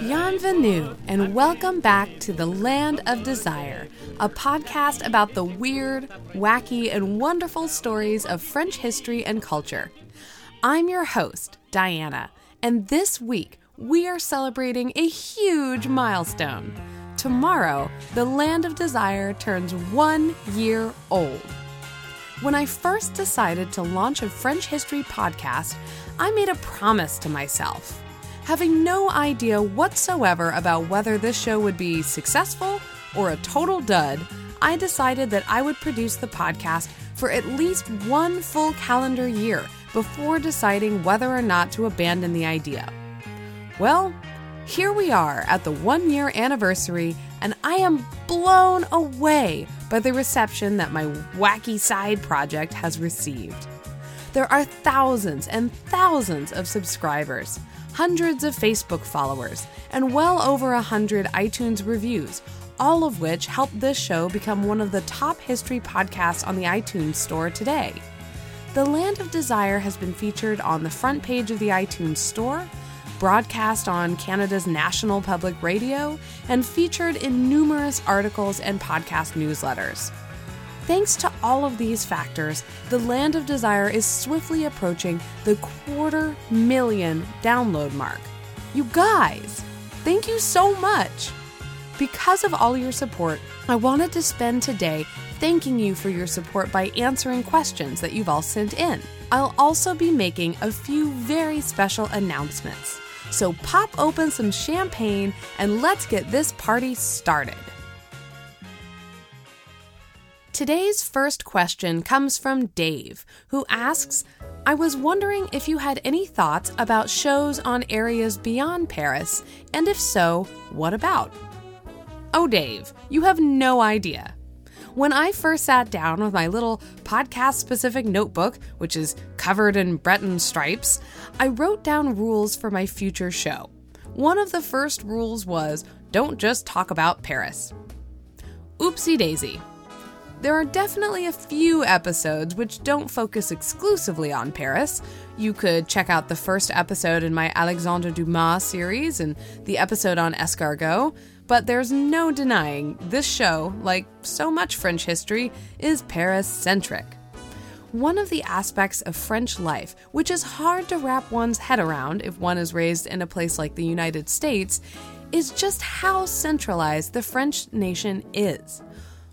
Bienvenue, and welcome back to The Land of Desire, a podcast about the weird, wacky, and wonderful stories of French history and culture. I'm your host, Diana, and this week we are celebrating a huge milestone. Tomorrow, The Land of Desire turns one year old. When I first decided to launch a French history podcast, I made a promise to myself. Having no idea whatsoever about whether this show would be successful or a total dud, I decided that I would produce the podcast for at least one full calendar year before deciding whether or not to abandon the idea. Well, here we are at the one year anniversary, and I am blown away by the reception that my wacky side project has received. There are thousands and thousands of subscribers, hundreds of Facebook followers, and well over a hundred iTunes reviews, all of which help this show become one of the top history podcasts on the iTunes store today. The Land of Desire has been featured on the front page of the iTunes Store, broadcast on Canada's national public radio, and featured in numerous articles and podcast newsletters. Thanks to all of these factors, The Land of Desire is swiftly approaching the quarter million download mark. You guys, thank you so much! Because of all your support, I wanted to spend today thanking you for your support by answering questions that you've all sent in. I'll also be making a few very special announcements. So pop open some champagne and let's get this party started. Today's first question comes from Dave, who asks I was wondering if you had any thoughts about shows on areas beyond Paris, and if so, what about? Oh, Dave, you have no idea. When I first sat down with my little podcast specific notebook, which is covered in Breton stripes, I wrote down rules for my future show. One of the first rules was don't just talk about Paris. Oopsie daisy. There are definitely a few episodes which don't focus exclusively on Paris. You could check out the first episode in my Alexandre Dumas series and the episode on escargot, but there's no denying this show, like so much French history, is Paris centric. One of the aspects of French life, which is hard to wrap one's head around if one is raised in a place like the United States, is just how centralized the French nation is.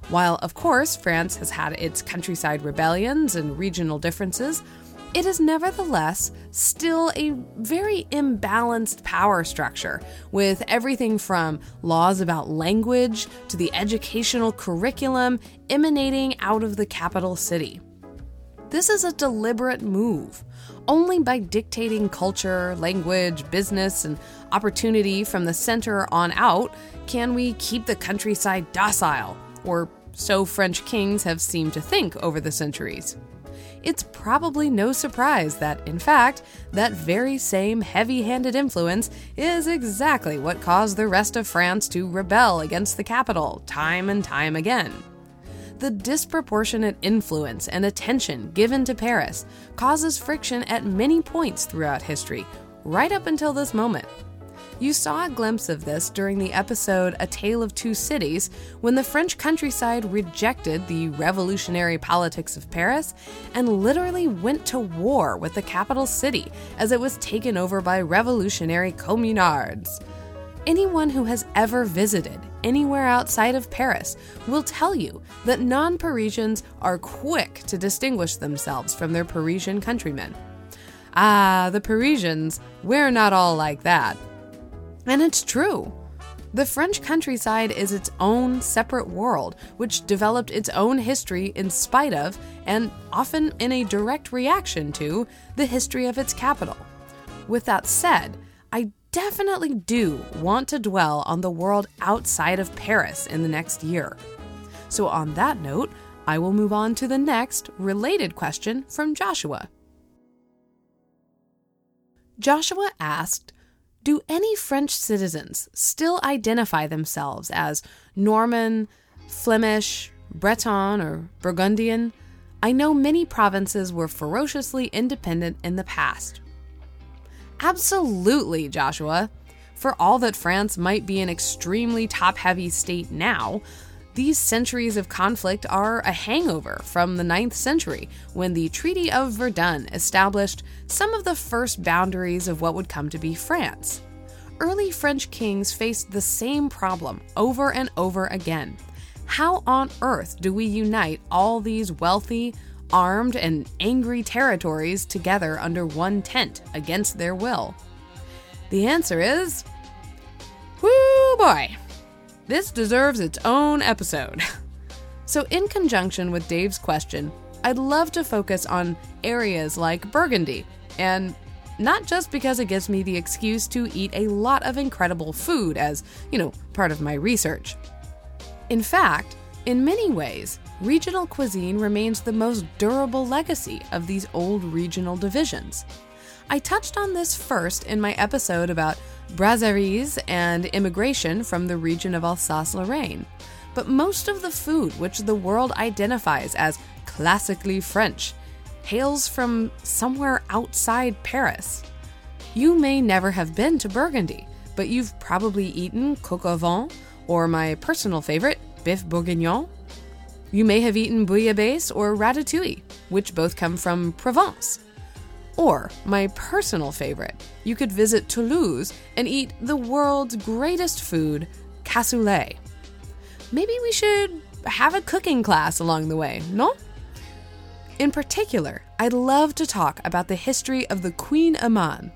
While, of course, France has had its countryside rebellions and regional differences, it is nevertheless still a very imbalanced power structure, with everything from laws about language to the educational curriculum emanating out of the capital city. This is a deliberate move. Only by dictating culture, language, business, and opportunity from the center on out can we keep the countryside docile or so French kings have seemed to think over the centuries. It's probably no surprise that, in fact, that very same heavy handed influence is exactly what caused the rest of France to rebel against the capital time and time again. The disproportionate influence and attention given to Paris causes friction at many points throughout history, right up until this moment. You saw a glimpse of this during the episode A Tale of Two Cities when the French countryside rejected the revolutionary politics of Paris and literally went to war with the capital city as it was taken over by revolutionary communards. Anyone who has ever visited anywhere outside of Paris will tell you that non Parisians are quick to distinguish themselves from their Parisian countrymen. Ah, the Parisians, we're not all like that. And it's true. The French countryside is its own separate world, which developed its own history in spite of, and often in a direct reaction to, the history of its capital. With that said, I definitely do want to dwell on the world outside of Paris in the next year. So, on that note, I will move on to the next related question from Joshua. Joshua asked, Do any French citizens still identify themselves as Norman, Flemish, Breton, or Burgundian? I know many provinces were ferociously independent in the past. Absolutely, Joshua. For all that France might be an extremely top heavy state now, these centuries of conflict are a hangover from the 9th century when the Treaty of Verdun established some of the first boundaries of what would come to be France. Early French kings faced the same problem over and over again. How on earth do we unite all these wealthy, armed, and angry territories together under one tent against their will? The answer is. Whoo boy! This deserves its own episode. so, in conjunction with Dave's question, I'd love to focus on areas like Burgundy, and not just because it gives me the excuse to eat a lot of incredible food as, you know, part of my research. In fact, in many ways, regional cuisine remains the most durable legacy of these old regional divisions. I touched on this first in my episode about brasseries and immigration from the region of Alsace Lorraine. But most of the food which the world identifies as classically French hails from somewhere outside Paris. You may never have been to Burgundy, but you've probably eaten coq au vin, or my personal favorite, bœuf bourguignon. You may have eaten bouillabaisse or ratatouille, which both come from Provence. Or, my personal favorite, you could visit Toulouse and eat the world's greatest food, cassoulet. Maybe we should have a cooking class along the way, no? In particular, I'd love to talk about the history of the kouign-amann,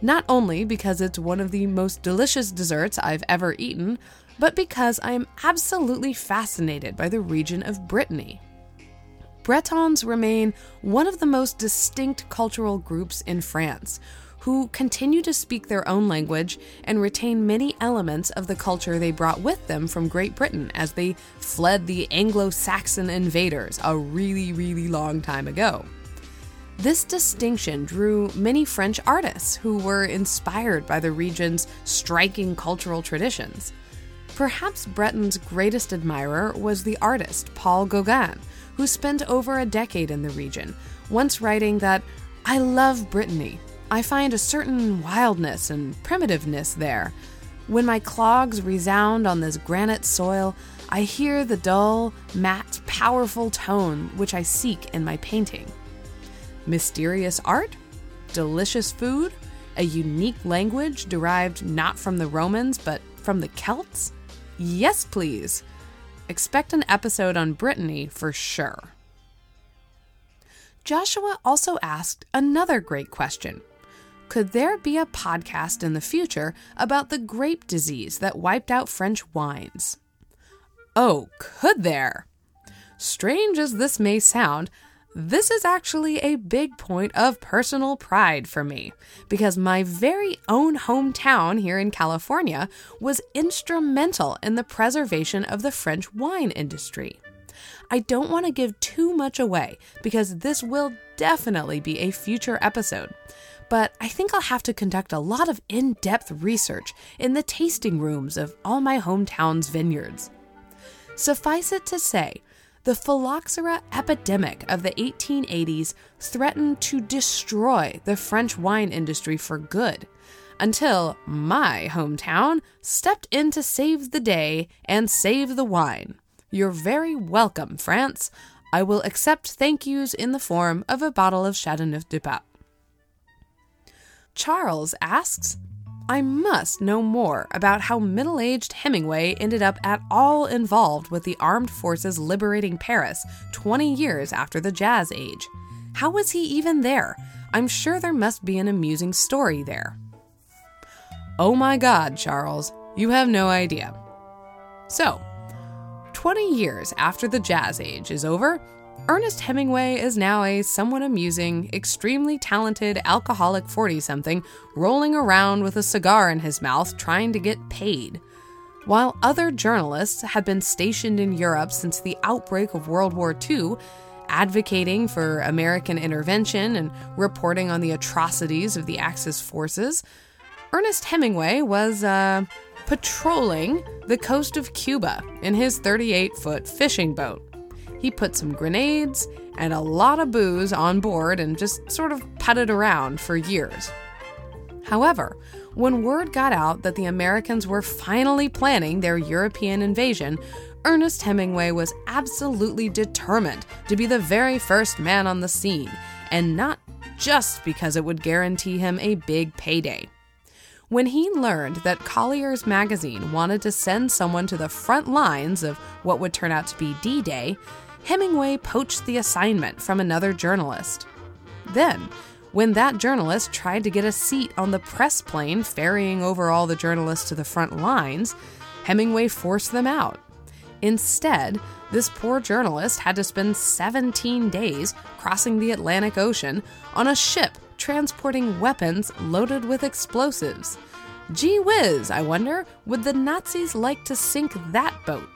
not only because it's one of the most delicious desserts I've ever eaten, but because I am absolutely fascinated by the region of Brittany. Bretons remain one of the most distinct cultural groups in France, who continue to speak their own language and retain many elements of the culture they brought with them from Great Britain as they fled the Anglo Saxon invaders a really, really long time ago. This distinction drew many French artists who were inspired by the region's striking cultural traditions. Perhaps Breton's greatest admirer was the artist Paul Gauguin, who spent over a decade in the region, once writing that, I love Brittany. I find a certain wildness and primitiveness there. When my clogs resound on this granite soil, I hear the dull, matte, powerful tone which I seek in my painting. Mysterious art? Delicious food? A unique language derived not from the Romans but from the Celts? Yes, please. Expect an episode on Brittany for sure. Joshua also asked another great question Could there be a podcast in the future about the grape disease that wiped out French wines? Oh, could there? Strange as this may sound, this is actually a big point of personal pride for me because my very own hometown here in California was instrumental in the preservation of the French wine industry. I don't want to give too much away because this will definitely be a future episode. But I think I'll have to conduct a lot of in depth research in the tasting rooms of all my hometown's vineyards. Suffice it to say, the phylloxera epidemic of the 1880s threatened to destroy the French wine industry for good, until my hometown stepped in to save the day and save the wine. You're very welcome, France. I will accept thank yous in the form of a bottle of Chateauneuf du Pape. Charles asks, I must know more about how middle aged Hemingway ended up at all involved with the armed forces liberating Paris 20 years after the Jazz Age. How was he even there? I'm sure there must be an amusing story there. Oh my god, Charles, you have no idea. So, 20 years after the Jazz Age is over, Ernest Hemingway is now a somewhat amusing, extremely talented alcoholic 40 something rolling around with a cigar in his mouth trying to get paid. While other journalists had been stationed in Europe since the outbreak of World War II, advocating for American intervention and reporting on the atrocities of the Axis forces, Ernest Hemingway was uh, patrolling the coast of Cuba in his 38 foot fishing boat. He put some grenades and a lot of booze on board and just sort of putted around for years. However, when word got out that the Americans were finally planning their European invasion, Ernest Hemingway was absolutely determined to be the very first man on the scene, and not just because it would guarantee him a big payday. When he learned that Collier's magazine wanted to send someone to the front lines of what would turn out to be D Day, Hemingway poached the assignment from another journalist. Then, when that journalist tried to get a seat on the press plane ferrying over all the journalists to the front lines, Hemingway forced them out. Instead, this poor journalist had to spend 17 days crossing the Atlantic Ocean on a ship transporting weapons loaded with explosives. Gee whiz, I wonder, would the Nazis like to sink that boat?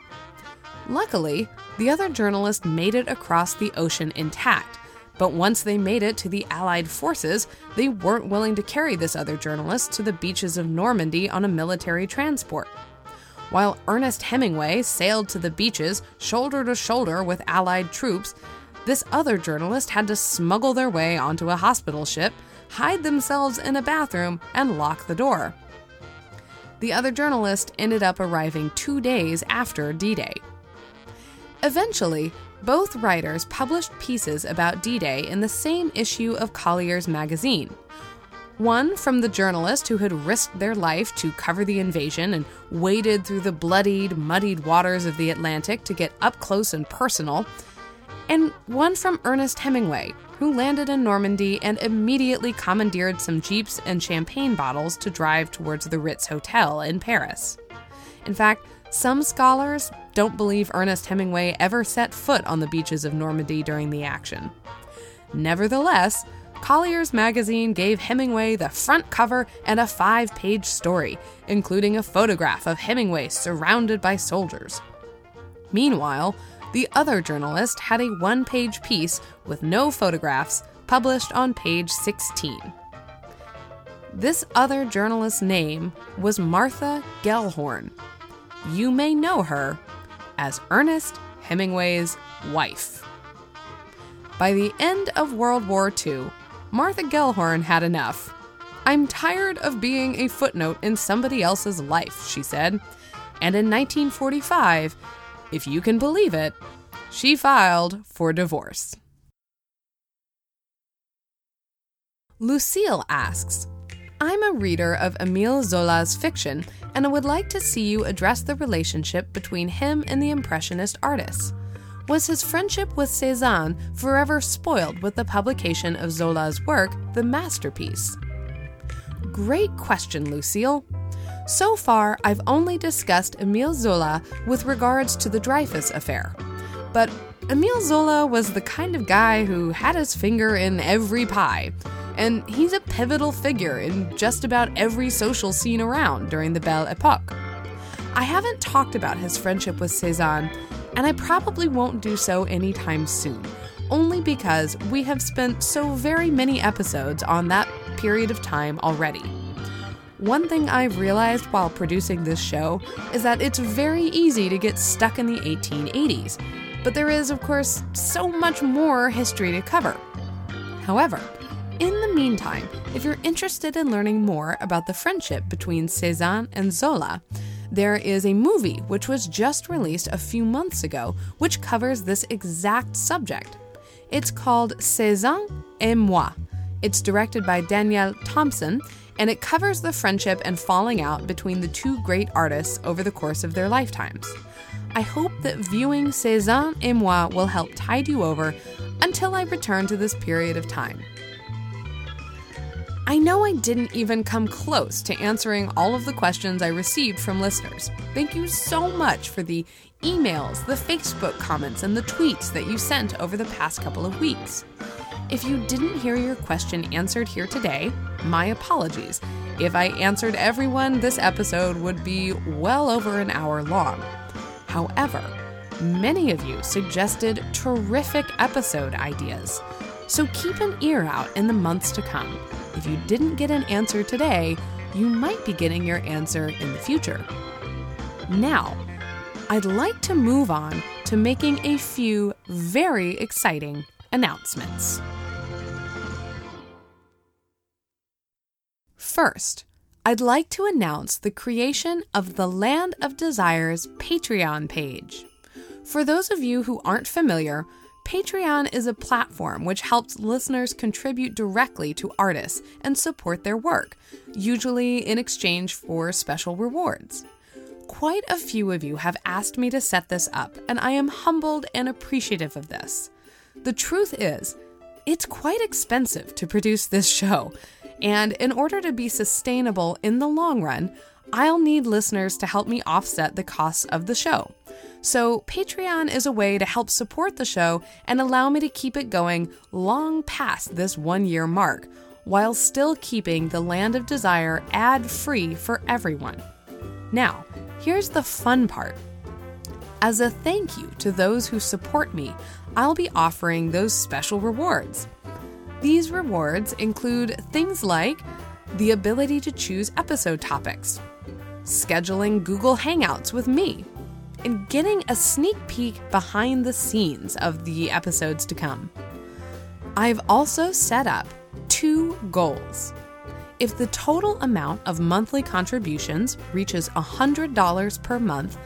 Luckily, the other journalist made it across the ocean intact, but once they made it to the Allied forces, they weren't willing to carry this other journalist to the beaches of Normandy on a military transport. While Ernest Hemingway sailed to the beaches shoulder to shoulder with Allied troops, this other journalist had to smuggle their way onto a hospital ship, hide themselves in a bathroom, and lock the door. The other journalist ended up arriving two days after D Day. Eventually, both writers published pieces about D Day in the same issue of Collier's magazine. One from the journalist who had risked their life to cover the invasion and waded through the bloodied, muddied waters of the Atlantic to get up close and personal, and one from Ernest Hemingway, who landed in Normandy and immediately commandeered some jeeps and champagne bottles to drive towards the Ritz Hotel in Paris. In fact, some scholars don't believe Ernest Hemingway ever set foot on the beaches of Normandy during the action. Nevertheless, Collier's magazine gave Hemingway the front cover and a five page story, including a photograph of Hemingway surrounded by soldiers. Meanwhile, the other journalist had a one page piece with no photographs published on page 16. This other journalist's name was Martha Gellhorn. You may know her as Ernest Hemingway's wife. By the end of World War II, Martha Gellhorn had enough. I'm tired of being a footnote in somebody else's life, she said. And in 1945, if you can believe it, she filed for divorce. Lucille asks, I'm a reader of Emile Zola's fiction, and I would like to see you address the relationship between him and the Impressionist artists. Was his friendship with Cezanne forever spoiled with the publication of Zola's work, The Masterpiece? Great question, Lucille. So far, I've only discussed Emile Zola with regards to the Dreyfus affair. But Emile Zola was the kind of guy who had his finger in every pie, and he's a pivotal figure in just about every social scene around during the Belle Epoque. I haven't talked about his friendship with Cezanne, and I probably won't do so anytime soon, only because we have spent so very many episodes on that period of time already. One thing I've realized while producing this show is that it's very easy to get stuck in the 1880s, but there is, of course, so much more history to cover. However, in the meantime, if you're interested in learning more about the friendship between Cezanne and Zola, there is a movie which was just released a few months ago which covers this exact subject. It's called Cezanne et moi. It's directed by Danièle Thompson and it covers the friendship and falling out between the two great artists over the course of their lifetimes. I hope that viewing Cezanne et moi will help tide you over until I return to this period of time. I know I didn't even come close to answering all of the questions I received from listeners. Thank you so much for the emails, the Facebook comments, and the tweets that you sent over the past couple of weeks. If you didn't hear your question answered here today, my apologies. If I answered everyone, this episode would be well over an hour long. However, many of you suggested terrific episode ideas, so keep an ear out in the months to come. If you didn't get an answer today, you might be getting your answer in the future. Now, I'd like to move on to making a few very exciting announcements. First, I'd like to announce the creation of the Land of Desires Patreon page. For those of you who aren't familiar, Patreon is a platform which helps listeners contribute directly to artists and support their work, usually in exchange for special rewards. Quite a few of you have asked me to set this up, and I am humbled and appreciative of this. The truth is, it's quite expensive to produce this show, and in order to be sustainable in the long run, I'll need listeners to help me offset the costs of the show. So, Patreon is a way to help support the show and allow me to keep it going long past this one year mark, while still keeping the Land of Desire ad free for everyone. Now, here's the fun part. As a thank you to those who support me, I'll be offering those special rewards. These rewards include things like the ability to choose episode topics, scheduling Google Hangouts with me, and getting a sneak peek behind the scenes of the episodes to come. I've also set up two goals. If the total amount of monthly contributions reaches $100 per month,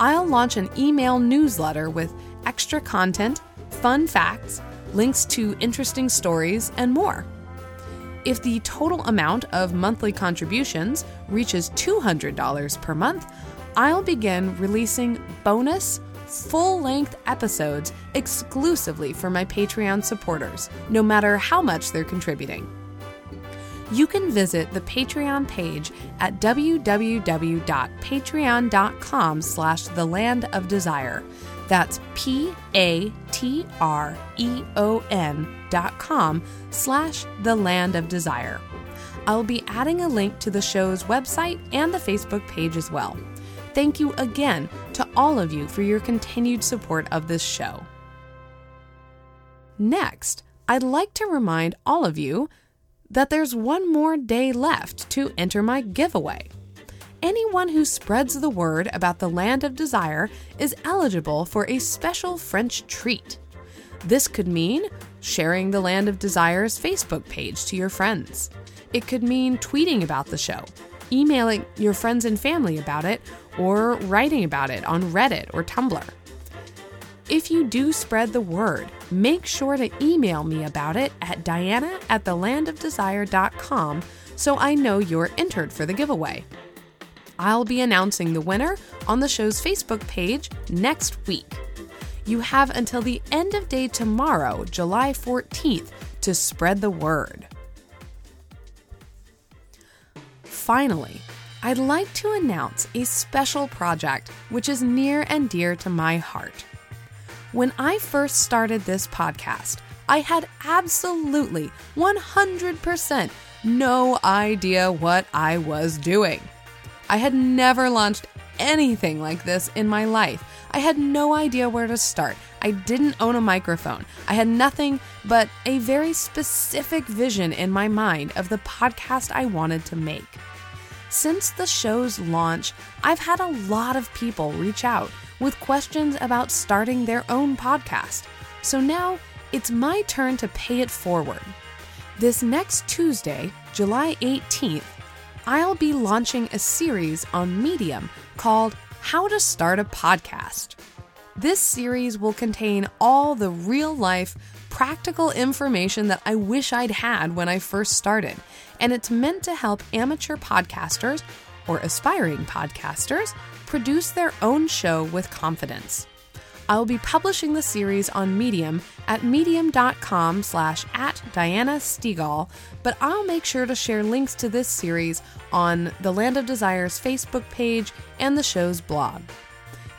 I'll launch an email newsletter with extra content, fun facts, links to interesting stories, and more. If the total amount of monthly contributions reaches $200 per month, I'll begin releasing bonus, full length episodes exclusively for my Patreon supporters, no matter how much they're contributing. You can visit the Patreon page at www.patreon.com slash the land of desire. That's P-A-T-R-E-O-N dot com slash the land of desire. I'll be adding a link to the show's website and the Facebook page as well. Thank you again to all of you for your continued support of this show. Next, I'd like to remind all of you that there's one more day left to enter my giveaway. Anyone who spreads the word about the Land of Desire is eligible for a special French treat. This could mean sharing the Land of Desire's Facebook page to your friends. It could mean tweeting about the show, emailing your friends and family about it, or writing about it on Reddit or Tumblr. If you do spread the word, make sure to email me about it at diana at thelandofdesire.com so I know you're entered for the giveaway. I'll be announcing the winner on the show's Facebook page next week. You have until the end of day tomorrow, July 14th, to spread the word. Finally, I'd like to announce a special project which is near and dear to my heart. When I first started this podcast, I had absolutely 100% no idea what I was doing. I had never launched anything like this in my life. I had no idea where to start. I didn't own a microphone. I had nothing but a very specific vision in my mind of the podcast I wanted to make. Since the show's launch, I've had a lot of people reach out with questions about starting their own podcast. So now it's my turn to pay it forward. This next Tuesday, July 18th, I'll be launching a series on Medium called How to Start a Podcast. This series will contain all the real life, practical information that I wish I'd had when I first started, and it's meant to help amateur podcasters or aspiring podcasters produce their own show with confidence. I'll be publishing the series on Medium at medium.com slash at Diana Stegall, but I'll make sure to share links to this series on the Land of Desires Facebook page and the show's blog.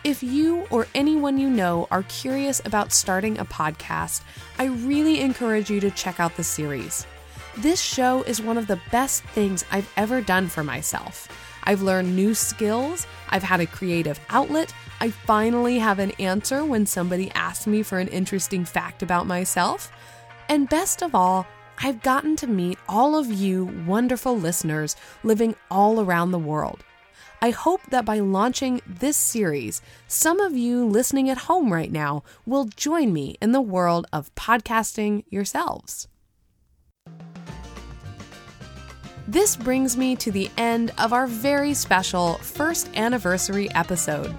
If you or anyone you know are curious about starting a podcast, I really encourage you to check out the series. This show is one of the best things I've ever done for myself. I've learned new skills, I've had a creative outlet, I finally have an answer when somebody asks me for an interesting fact about myself. And best of all, I've gotten to meet all of you wonderful listeners living all around the world. I hope that by launching this series, some of you listening at home right now will join me in the world of podcasting yourselves. This brings me to the end of our very special first anniversary episode.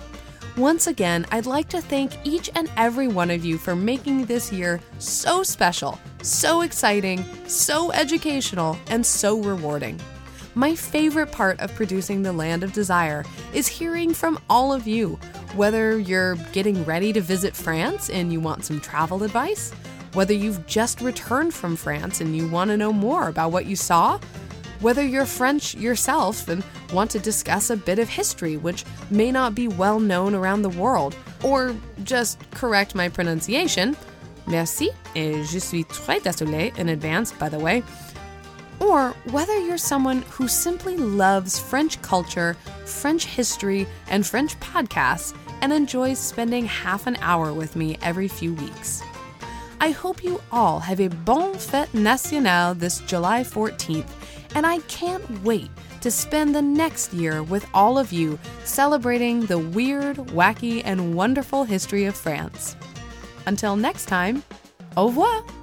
Once again, I'd like to thank each and every one of you for making this year so special, so exciting, so educational, and so rewarding. My favorite part of producing The Land of Desire is hearing from all of you, whether you're getting ready to visit France and you want some travel advice, whether you've just returned from France and you want to know more about what you saw, whether you're French yourself and want to discuss a bit of history which may not be well known around the world, or just correct my pronunciation. Merci, et je suis très désolé in advance, by the way. Or whether you're someone who simply loves French culture, French history, and French podcasts and enjoys spending half an hour with me every few weeks. I hope you all have a bon fête nationale this July 14th and I can't wait to spend the next year with all of you celebrating the weird, wacky, and wonderful history of France. Until next time, au revoir!